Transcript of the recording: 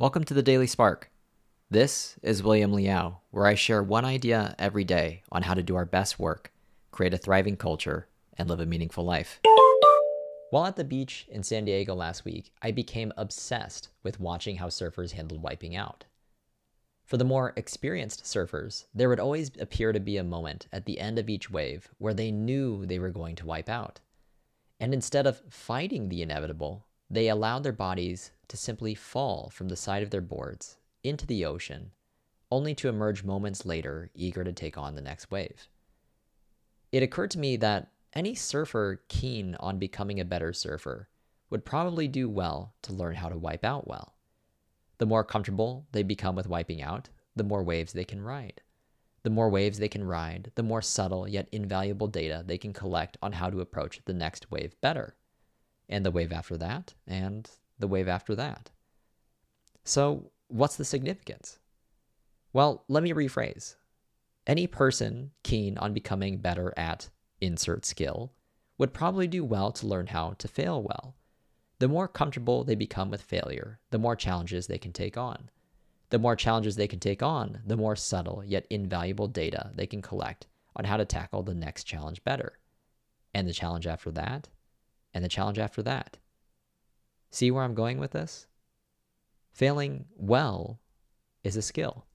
Welcome to the Daily Spark. This is William Liao, where I share one idea every day on how to do our best work, create a thriving culture, and live a meaningful life. While at the beach in San Diego last week, I became obsessed with watching how surfers handled wiping out. For the more experienced surfers, there would always appear to be a moment at the end of each wave where they knew they were going to wipe out. And instead of fighting the inevitable, they allowed their bodies to simply fall from the side of their boards into the ocean, only to emerge moments later eager to take on the next wave. It occurred to me that any surfer keen on becoming a better surfer would probably do well to learn how to wipe out well. The more comfortable they become with wiping out, the more waves they can ride. The more waves they can ride, the more subtle yet invaluable data they can collect on how to approach the next wave better and the wave after that, and the wave after that. So, what's the significance? Well, let me rephrase. Any person keen on becoming better at insert skill would probably do well to learn how to fail well. The more comfortable they become with failure, the more challenges they can take on. The more challenges they can take on, the more subtle yet invaluable data they can collect on how to tackle the next challenge better. And the challenge after that, and the challenge after that. See where I'm going with this? Failing well is a skill.